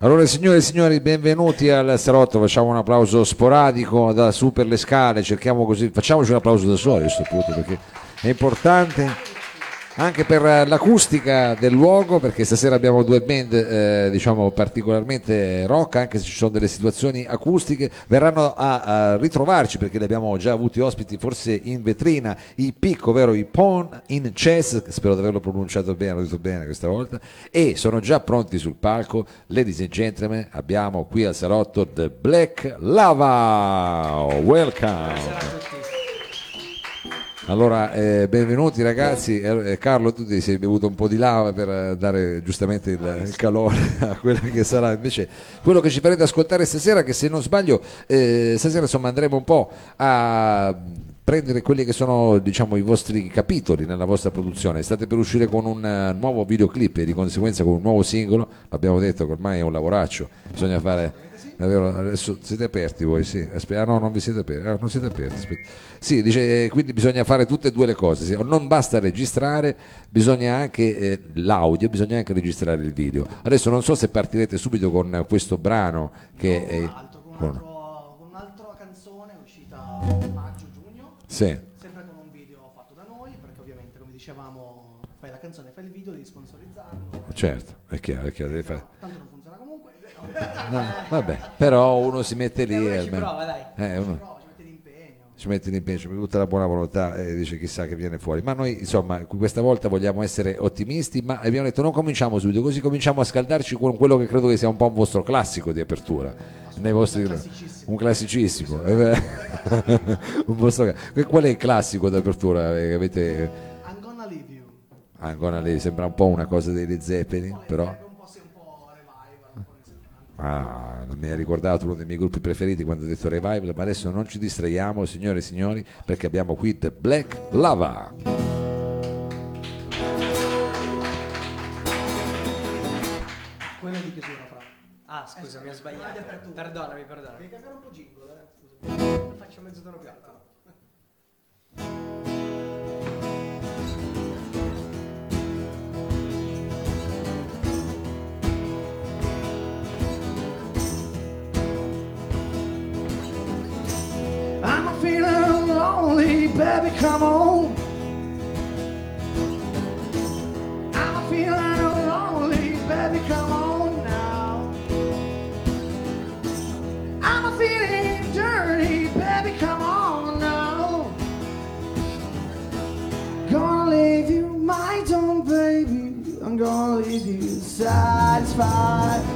Allora signore e signori, benvenuti al salotto, facciamo un applauso sporadico da su per le scale, cerchiamo così, facciamoci un applauso da soli a questo punto perché è importante anche per l'acustica del luogo perché stasera abbiamo due band eh, diciamo particolarmente rock anche se ci sono delle situazioni acustiche verranno a, a, ritrovarci perché li abbiamo già avuti ospiti forse in vetrina i PIC ovvero i Pon in Chess spero di averlo pronunciato bene l'ho detto bene questa volta e sono già pronti sul palco ladies and gentlemen abbiamo qui al salotto The Black Lava. Welcome allora, eh, benvenuti ragazzi. Eh, eh, Carlo, tu ti sei bevuto un po' di lava per eh, dare giustamente il, il calore a quello che sarà invece quello che ci farete ascoltare stasera, che se non sbaglio, eh, stasera insomma andremo un po' a prendere quelli che sono diciamo, i vostri capitoli nella vostra produzione. State per uscire con un uh, nuovo videoclip e di conseguenza con un nuovo singolo. L'abbiamo detto che ormai è un lavoraccio, bisogna fare Davvero, adesso siete aperti voi, sì. Aspetta, ah no, non vi siete aperti. Ah, non siete aperti. Aspetta. Sì, dice, eh, quindi bisogna fare tutte e due le cose. Sì. Non basta registrare, bisogna anche eh, l'audio, bisogna anche registrare il video. Adesso non so se partirete subito con questo brano che è. Alto, con, un altro, con un'altra canzone uscita a maggio-giugno. Sì. Sempre con un video fatto da noi, perché ovviamente, come dicevamo, fai la canzone, fai il video, devi sponsorizzarlo. Certo, è chiaro, è chiaro, devi fare. Tanto. No, vabbè, però uno si mette lì e ci prova, dai. eh, uno- Ci prova, ci mette l'impegno. ci mette l'impegno, ci mette tutta la buona volontà e dice chissà che viene fuori. Ma noi insomma questa volta vogliamo essere ottimisti, ma abbiamo detto non cominciamo subito, così cominciamo a scaldarci con quello che credo che sia un po' un vostro classico di apertura. Nei vostri... classicissimo. Un classicissimo. un vostro... Qual è il classico d'apertura che avete... I'm gonna leave you. Ancora lì sembra un po' una cosa dei Zeppelin, però... Ah, non mi ha ricordato uno dei miei gruppi preferiti quando ho detto revival, ma adesso non ci distraiamo, signore e signori, perché abbiamo qui The Black Lava. Quello di chiusura, fra. Ah, scusa, mi ho sbagliato. Perdonami, perdonami. Devi cambiare un po' jingle, eh? Scusami. Faccio mezzo tono più alto. Lonely, baby, come on. I'm feeling lonely, baby, come on now. I'm feeling dirty, baby, come on now. Gonna leave you, my own baby. I'm gonna leave you satisfied.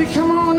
Oh, baby, come on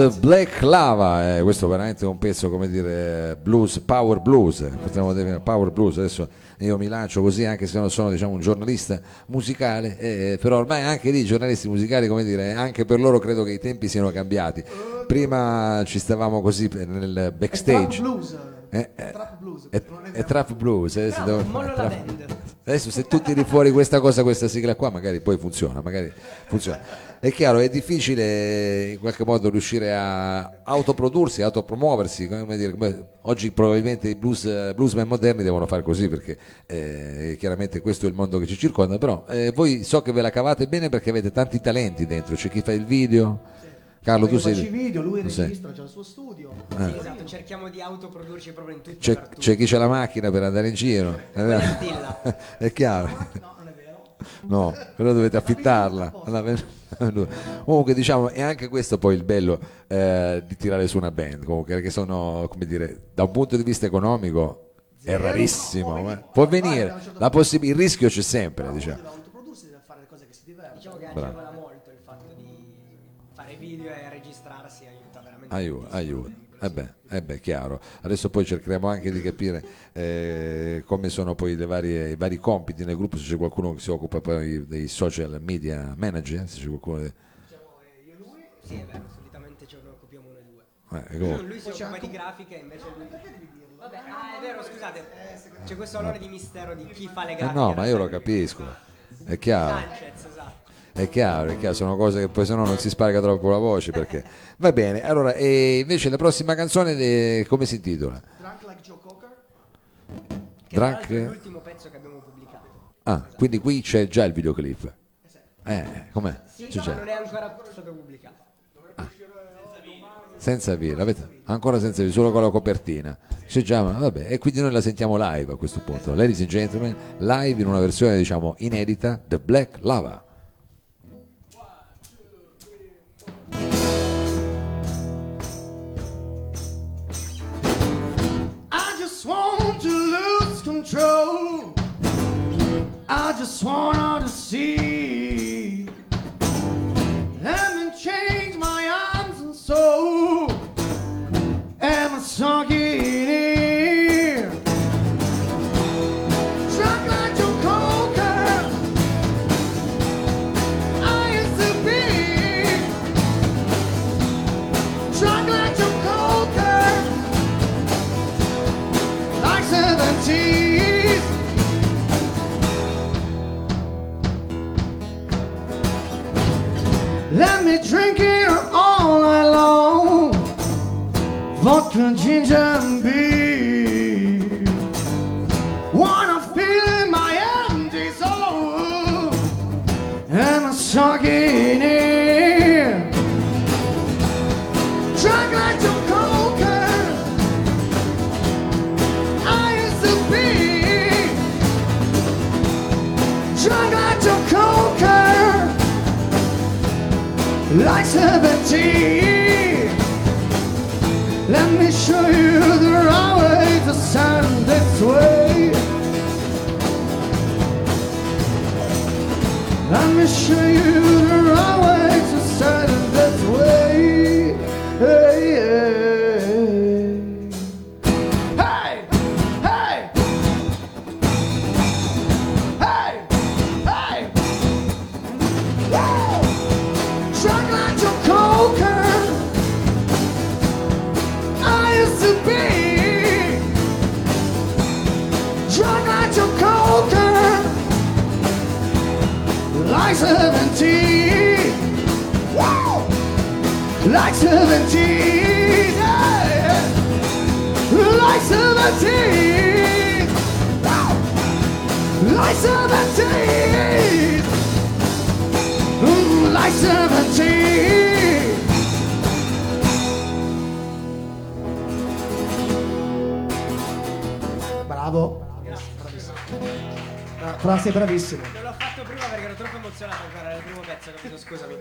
The Black Lava, eh, questo veramente è un pezzo come dire blues, power blues, eh, potremmo definire power blues, adesso io mi lancio così anche se non sono diciamo, un giornalista musicale, eh, però ormai anche lì i giornalisti musicali, come dire, anche per loro credo che i tempi siano cambiati. Prima ci stavamo così nel Trap backstage. blues. Eh, eh, Trap blues. È, non è è trap blues, adesso, Però, devo- mollo la trap- band. Adesso se tu tiri fuori questa cosa, questa sigla qua, magari poi funziona, magari funziona. È chiaro, è difficile in qualche modo riuscire a autoprodursi, autopromuoversi, come dire, oggi probabilmente i blues, bluesman moderni devono fare così perché eh, chiaramente questo è il mondo che ci circonda, però eh, voi so che ve la cavate bene perché avete tanti talenti dentro, c'è chi fa il video, Carlo tu sei... video, lui tu sei- registra, c'ha il suo studio. Sì, esatto, cerchiamo di autoprodurci proprio in tutto C'è, c'è chi c'ha la macchina per andare in giro, è chiaro. No, non è vero. No, però dovete affittarla. Comunque diciamo è anche questo poi il bello eh, di tirare su una band, comunque perché sono, come dire, da un punto di vista economico è rarissimo, ma può venire, la possi- il rischio c'è sempre, diciamo. Deve autoprodursi, deve fare le cose che si divertono. Diciamo che Bravo. Aiuta, aiuta. Eh beh, eh beh, chiaro. Adesso poi cercheremo anche di capire eh, come sono poi le varie, i vari compiti nel gruppo, se c'è qualcuno che si occupa poi dei social media manager, se c'è qualcuno... che- Sì, è vero, solitamente ce ne occupiamo noi due. eh, comunque- Lui si occupa di grafiche invece lui... Vabbè, ah, è vero, scusate. C'è questo onore di mistero di chi fa le Eh grafiche. no, ma io lo capisco, è chiaro. Sanchez. È chiaro, è chiaro, sono cose che poi se no non si sparica troppo la voce perché va bene. Allora, e invece la prossima canzone de- come si intitola? Drunk like Joe Cocker. Che Drunk- è l'ultimo pezzo che abbiamo pubblicato. Ah, quindi qui c'è già il videoclip. Eh, com'è? Sì, già. non è ancora stato pubblicato. Senza video, l'avete ancora senza video, solo con la copertina. C'è già, vabbè, e quindi noi la sentiamo live a questo punto. Ladies and gentlemen, live in una versione diciamo inedita, The Black Lava. just wanna see. Ginger, and beer. Wanna in my empty soul. Am I stuck in? Drunk like Joe Cocker. I used to be drunk like Joe Cocker, like seventeen. Let me show you the right way to stand this way. Let me show you Yeah! like seventeen, like seventeen. Bravo. Fatto prima perché ero troppo emozionato ancora nel primo pezzo, capito? Scusami.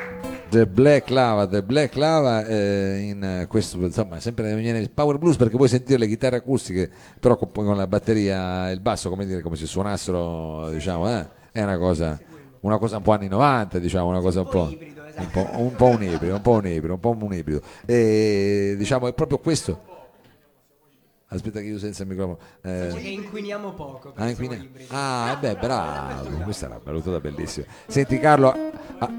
The Black Lava, The Black Lava eh, in eh, questo insomma sempre viene il power blues perché puoi sentire le chitarre acustiche però con, la batteria e il basso come dire come se suonassero diciamo eh, è una cosa, una cosa un po' anni 90, diciamo, una cosa un po', esatto. un po', un po' un ibrido, un po' un ibrido, un po' un ibrido. E diciamo è proprio questo. Aspetta che io senza il microfono. eh, che inquiniamo poco. per Ah, il ibrido. ah, beh, bravo, questa è una battuta bellissima. Senti Carlo, a,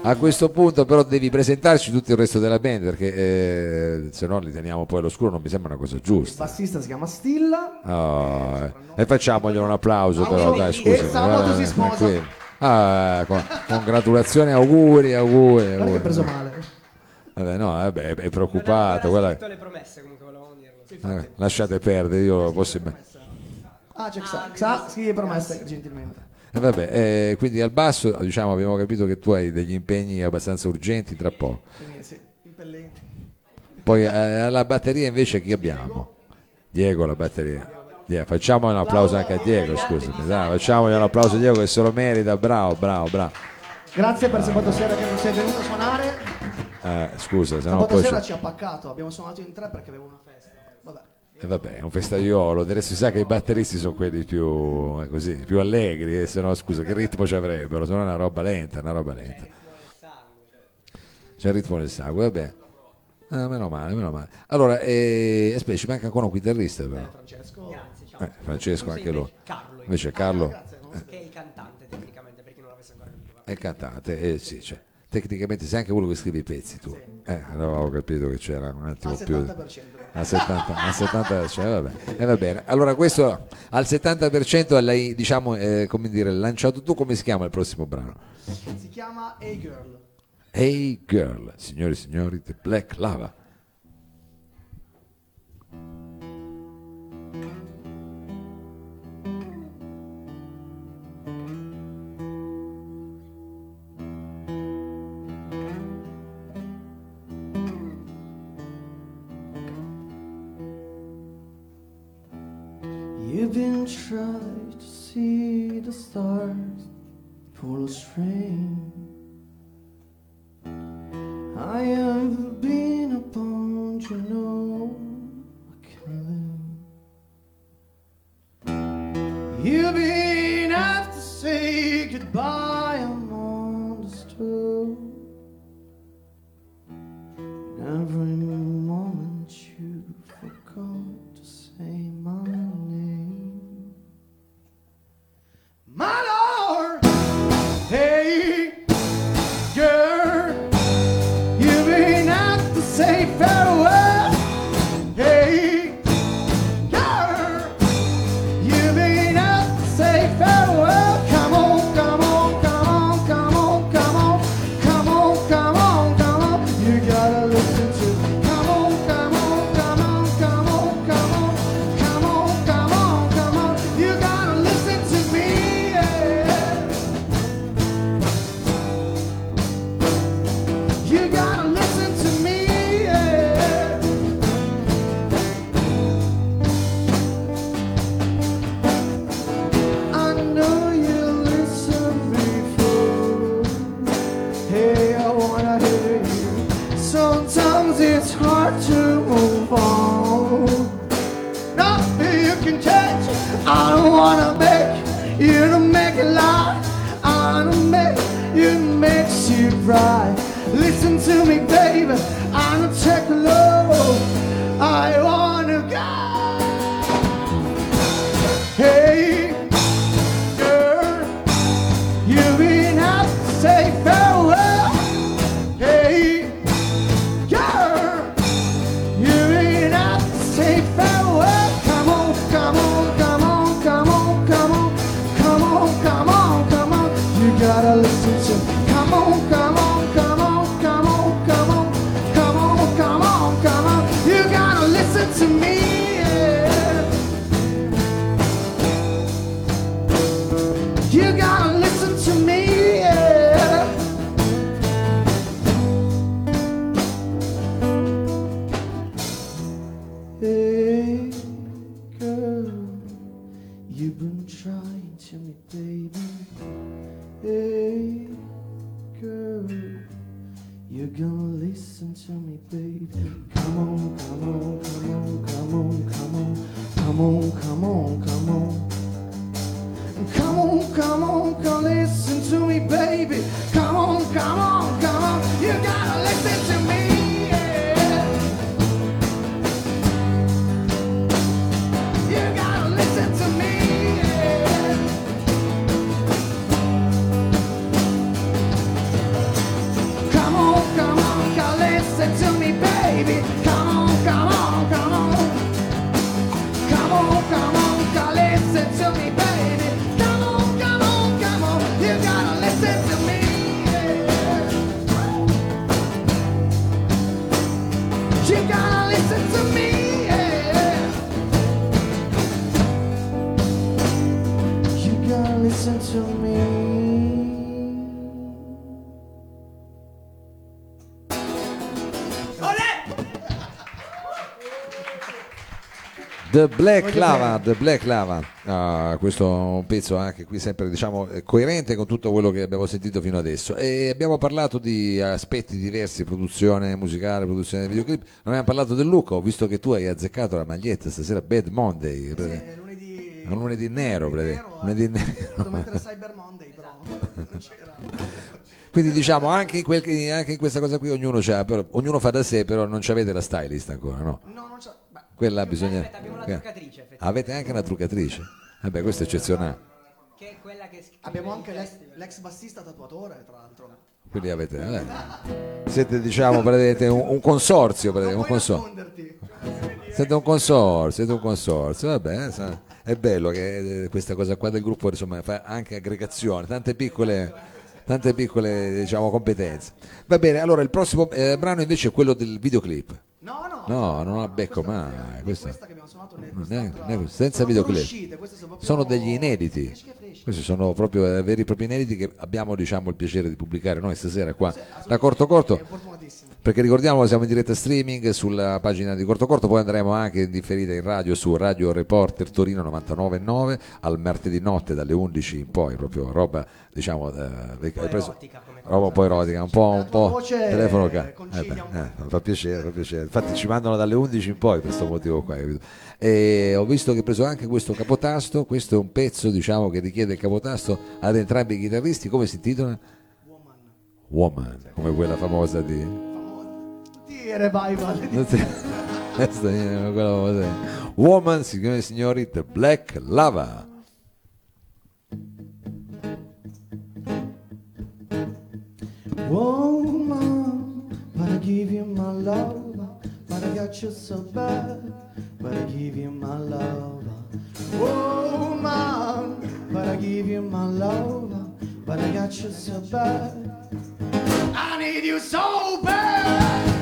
a questo punto però devi presentarci tutto il resto della band perché eh, se no li teniamo poi all'oscuro, non mi sembra una cosa Il giusta. bassista si chiama Stilla. Oh, eh, e facciamoglielo un applauso però, dai, scusa. E sabato si sposa. Ah, con- congratulazioni, auguri, auguri. Guarda che auguri. ha preso male. Vabbè, no, vabbè, è, preoccupato. aveva guarda. le promesse comunque. Eh, lasciate perdere, io possibile. Ah, c'è Xa. Xa, scrivi promessa gentilmente. E vabbè, eh, quindi al basso diciamo, abbiamo capito che tu hai degli impegni abbastanza urgenti tra poco. Sì, impellenti. Poi eh, alla batteria invece chi abbiamo? Diego alla batteria. Diego, facciamo un applauso anche a Diego, scusami, dai, facciamogli un applauso a Diego che se lo merita, bravo, bravo, bravo. Grazie per sabato sera che non sei venuto a suonare. Eh, scusa, se no Sabato sera ci ha paccato, abbiamo suonato in tre perché avevo una. E vabbè, è un festaiolo, adesso si sa che i batteristi sono quelli più, eh, così, più allegri, e se no scusa, che ritmo ci avrebbero? Se no è una roba lenta, una roba lenta. C'è il ritmo del sangue, vabbè. Ah, meno male, meno male. Allora, eh, aspetta, ci manca ancora un chitarrista però. Francesco. Grazie, ciao. Eh, Francesco anche lui. Carlo, Invece Carlo che è il cantante tecnicamente, per chi non l'avesse ancora capito. è il cantante, eh sì, cioè, tecnicamente sei anche quello che scrive i pezzi tu. Eh, allora ho capito che c'era un attimo Al più... 70%. Al 70, al 70 cioè, vabbè. Eh, va bene. Allora questo al 70% l'hai diciamo eh, come dire lanciato tu come si chiama il prossimo brano? Si chiama Hey Girl. Hey Girl, signori e signori, The Black Lava. Trying to see the stars full of rain. I have been upon you know can live. You've been to say goodbye, to me, baby. Come on, come on, come on. You gotta listen to me. You gotta listen to me. Come on, come on, come listen to me, baby. Come on, come on, come on. Come on, come on, come listen to me, baby. The Black Lava, The Black Lava. Ah, questo è un pezzo anche qui sempre diciamo eh, coerente con tutto quello che abbiamo sentito fino adesso. E abbiamo parlato di aspetti diversi, produzione musicale, produzione di videoclip. Non abbiamo parlato del look, ho visto che tu hai azzeccato la maglietta stasera Bad Monday. Sì, lunedì, Un lunedì nero. Lunedì nero. Ho dovuto mettere Cyber Monday, però non c'era. Quindi diciamo anche in, quel- anche in questa cosa qui ognuno, c'ha, però, ognuno fa da sé, però non avete la stylist ancora, no? No, non c'era. Quella bisogna... Aspetta, abbiamo la eh. truccatrice. Avete anche una truccatrice? Vabbè, questo è eccezionale. Che è quella che scrive abbiamo anche l'ex, l'ex bassista tatuatore, tra l'altro. Quindi avete... eh. Siete diciamo praticamente un, un consorzio, praticamente, un consorzio. nasconderti. Siete un consorzio, siete un consorzio, vabbè, è bello che eh, questa cosa qua del gruppo insomma fa anche aggregazione, tante piccole, tante piccole diciamo competenze. Va bene, allora il prossimo eh, brano invece è quello del videoclip. No, no. No, non la becco mai, è questa- Questa che abbiamo suonato nel senza videoclip. sono Sono degli inediti. Questi sono proprio eh, veri e propri inediti che abbiamo diciamo il piacere di pubblicare noi stasera qua da Corto Corto. Perché ricordiamo siamo in diretta streaming sulla pagina di Corto Corto, poi andremo anche in differita in radio su Radio Reporter Torino 99.9 al martedì notte dalle 11 in poi, proprio roba diciamo eh, hai preso- erotica roba un po' erotica, un po', un po' telefono ca- eh beh, eh, fa piacere, fa piacere. Infatti ci mandano dalle 11 in poi per questo motivo qua, capito? E ho visto che hai preso anche questo capotasto, questo è un pezzo diciamo che richiede il capotasto ad entrambi i chitarristi, come si intitola? Woman. Woman, come quella famosa di revival. di- quella famosa. Woman, signore e signori, The Black Lava. Woman, but I give you my love, but I got you so bad, but I give you my love. Woman, but I give you my love, but I got you so bad. I need you so bad.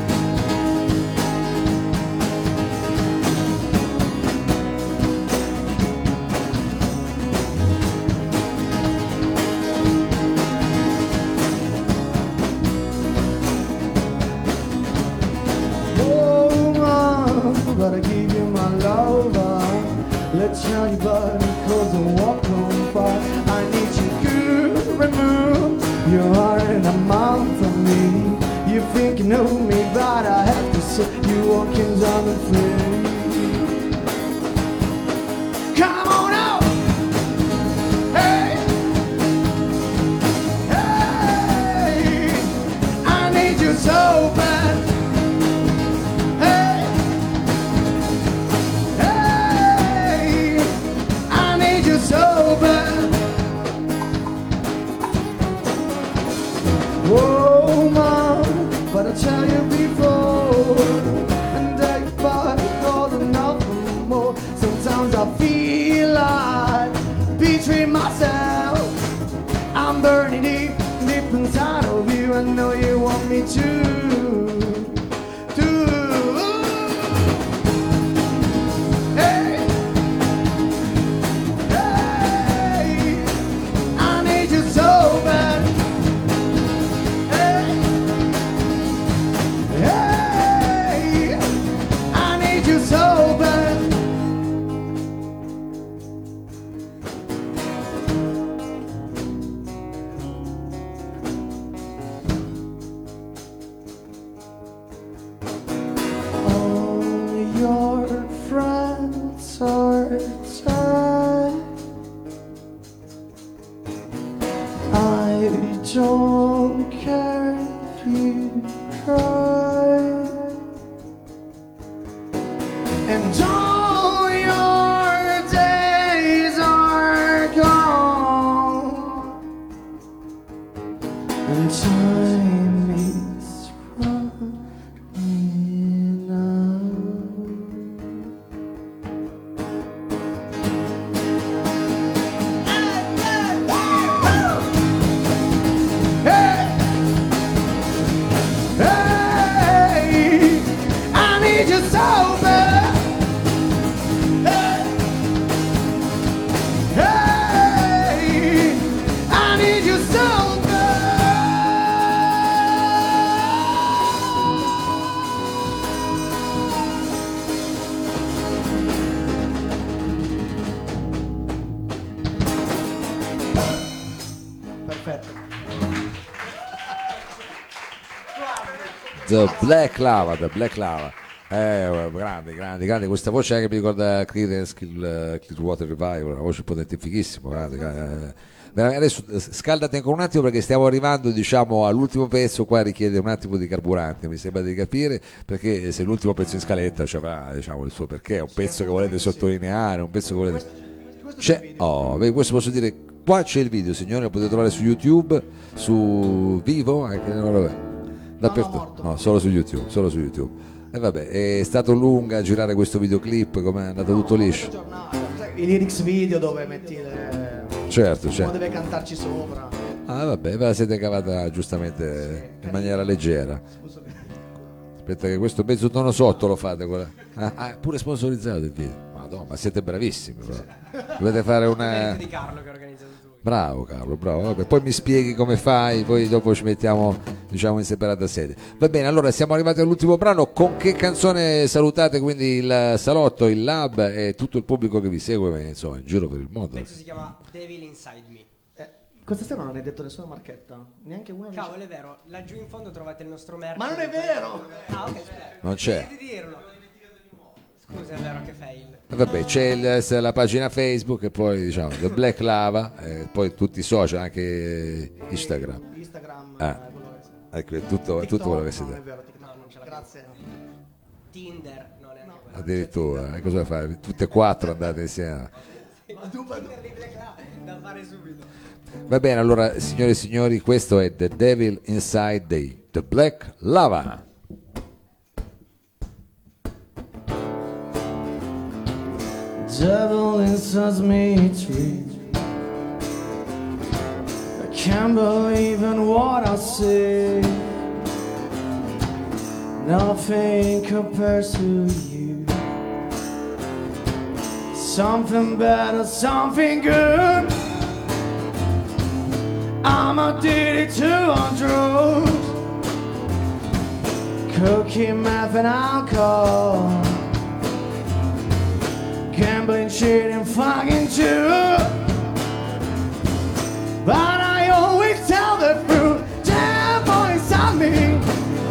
But I give you my love. Let's shine body cause I walk on fire. I need you to remove your heart and a mouth from me. You think you know me, but I have to say you walking down the free. Come on out! Hey! Hey! I need you so bad. I know you want me to. Perfetto. The Black Lava, The Black Lava. Eh, grande, grande, grande. Questa voce che mi ricorda Creedence Clear- Clearwater Revival, una voce potente, fighissimo. Grande, grande. Adesso eh, scaldati ancora un attimo perché stiamo arrivando diciamo, all'ultimo pezzo, qua richiede un attimo di carburante, mi sembra di capire, perché se l'ultimo pezzo in scaletta ci avrà diciamo, il suo perché, è un pezzo che volete sottolineare, un pezzo che volete... C'è, oh, beh, questo posso dire, qua c'è il video signore, lo potete trovare su YouTube, su Vivo, anche, no, vabbè, dappertutto, no, solo su YouTube, solo su YouTube. E vabbè, è stato lungo a girare questo videoclip, come è andato tutto liscio. I lyrics video dove metti le... Certo, certo. deve cantarci sopra. Ah vabbè, ve la siete cavata giustamente in maniera leggera. Aspetta che questo mezzo tono sotto lo fate. Ah, ah, pure sponsorizzato il video. Madonna, ma siete bravissimi. però. Dovete fare una... Di Carlo che ha organizzato tutto. Bravo Carlo, bravo. Vabbè, poi mi spieghi come fai, poi dopo ci mettiamo diciamo in separata sede. Va bene, allora siamo arrivati all'ultimo brano. Con che canzone salutate quindi il salotto, il lab e tutto il pubblico che vi segue, insomma, in giro per il mondo? Pezzo si chiama Devil Inside Me. Eh, questa sera non hai detto nessuna marchetta. Neanche una. dice- Cavolo, è vero, laggiù in fondo trovate il nostro merch. Ma non è vero! Ah, ok, aspetta. Non c'è. Devi dirlo. Scusa, è vero che fail. E Vabbè, c'è il- la pagina Facebook e poi diciamo The Black Lava e poi tutti i social, anche Instagram. Instagram. Ah. eh, quello che- Ecco, è tutto, è tutto quello che si No, deve. vero, TikTok. No, non ce l'abbiamo. Grazie. Tinder, non è neanche quello. Addirittura, eh, cosa fai? Tutte e quattro andate insieme. Terribile cla- da fare subito. Va bene, allora, signore e signori, questo è The Devil Inside the, the Black Lava. Devil inside me tree. I can't believe in what I see. Nothing compares to you. Something better, something good. I'm addicted to on drugs. Cooking meth and alcohol. Gambling, cheating, fucking too. But I always tell the truth. Devil inside me.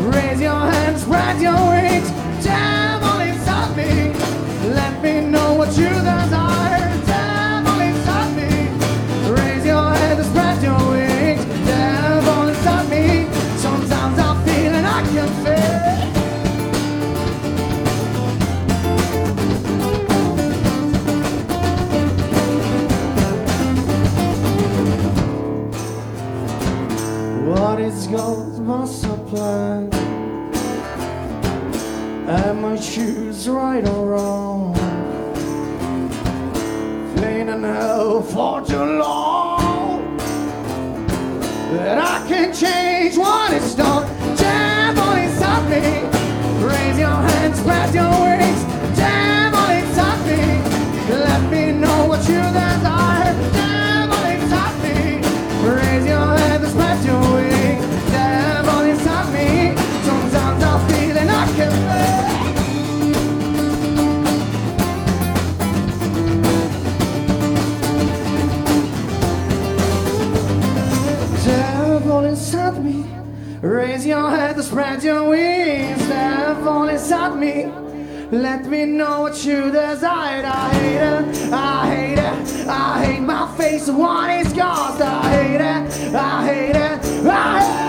Raise your hands, spread your wings. Devil inside me. Let me know what you desire. Devil I choose right or wrong? Been in hell for too long that I can change what is done. Devil inside me, raise your hands, spread your wings. Devil inside me, let me let me know what you desire. I hate it, I hate it, I hate my face, what is caused. I hate it, I hate it, desire.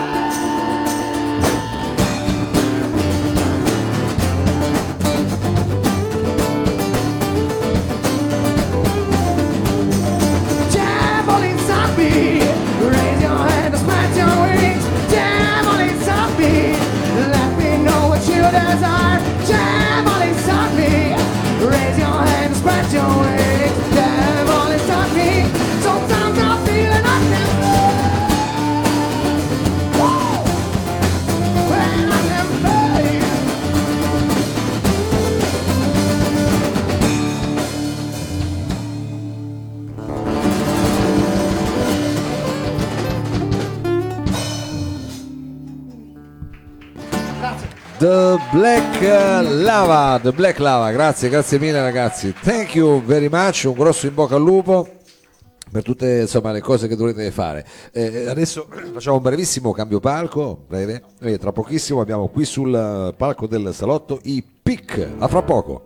Lava, The Black Lava, grazie, grazie mille ragazzi. Thank you very much, un grosso in bocca al lupo per tutte insomma, le cose che dovrete fare. Eh, adesso facciamo un brevissimo cambio palco, breve, e tra pochissimo abbiamo qui sul palco del salotto i PIC. A fra poco.